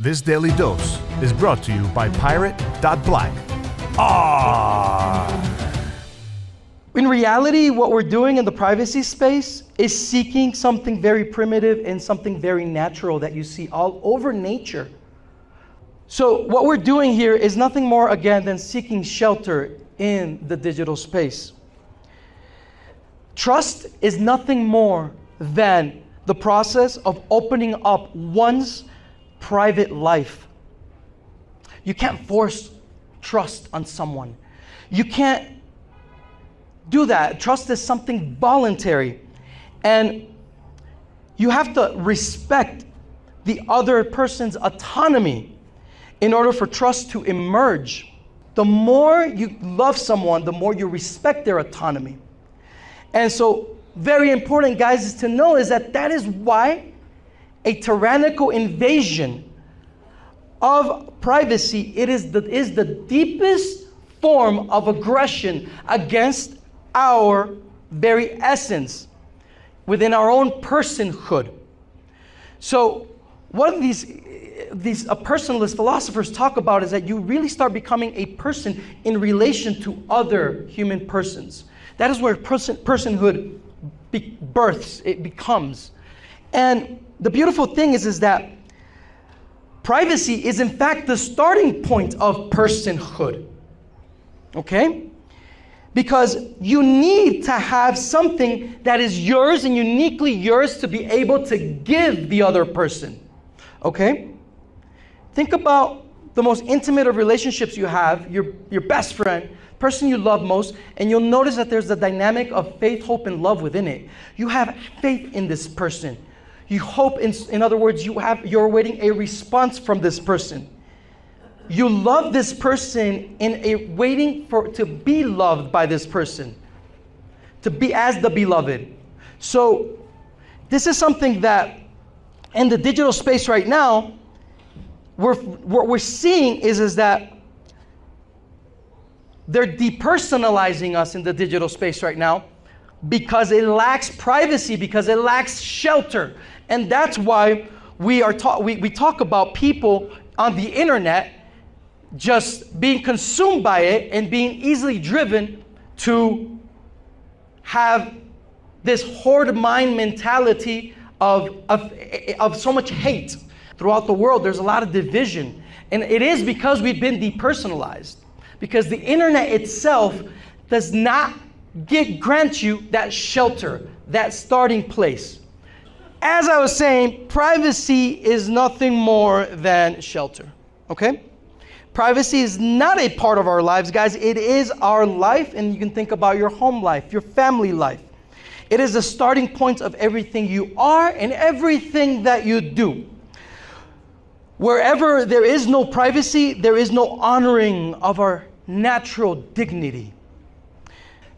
This daily dose is brought to you by Pirate.Black. Ah! In reality, what we're doing in the privacy space is seeking something very primitive and something very natural that you see all over nature. So, what we're doing here is nothing more, again, than seeking shelter in the digital space. Trust is nothing more than the process of opening up one's private life. You can't force trust on someone. You can't do that. Trust is something voluntary. And you have to respect the other person's autonomy in order for trust to emerge. The more you love someone, the more you respect their autonomy. And so, very important, guys, is to know is that that is why a tyrannical invasion of privacy it is the, is the deepest form of aggression against our very essence within our own personhood. So, what these these uh, personalist philosophers talk about is that you really start becoming a person in relation to other human persons. That is where person, personhood be, births, it becomes. And the beautiful thing is, is that privacy is in fact the starting point of personhood. Okay? Because you need to have something that is yours and uniquely yours to be able to give the other person. Okay? Think about the most intimate of relationships you have, your, your best friend, person you love most, and you'll notice that there's a dynamic of faith, hope, and love within it. You have faith in this person. You hope, in, in other words, you have, you're awaiting a response from this person. You love this person in a waiting for to be loved by this person, to be as the beloved. So, this is something that in the digital space right now, we're, what we're seeing is, is that they're depersonalizing us in the digital space right now because it lacks privacy, because it lacks shelter. And that's why we, are ta- we, we talk about people on the internet just being consumed by it and being easily driven to have this horde mind mentality of, of, of so much hate throughout the world, there's a lot of division. And it is because we've been depersonalized. Because the internet itself does not get, grant you that shelter, that starting place. As I was saying, privacy is nothing more than shelter. Okay? Privacy is not a part of our lives, guys. It is our life, and you can think about your home life, your family life. It is the starting point of everything you are and everything that you do. Wherever there is no privacy, there is no honoring of our natural dignity.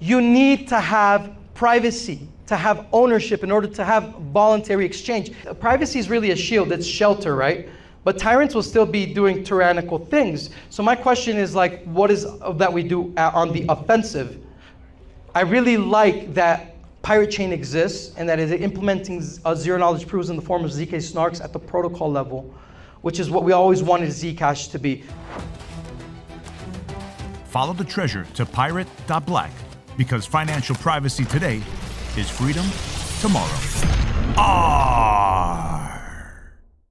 You need to have privacy, to have ownership in order to have voluntary exchange. Privacy is really a shield, it's shelter, right? But tyrants will still be doing tyrannical things. So my question is like, what is that we do uh, on the offensive? I really like that Pirate Chain exists and that it is implementing uh, zero knowledge proofs in the form of ZK snarks at the protocol level which is what we always wanted Zcash to be. Follow the treasure to pirate.black because financial privacy today is freedom tomorrow. Ah!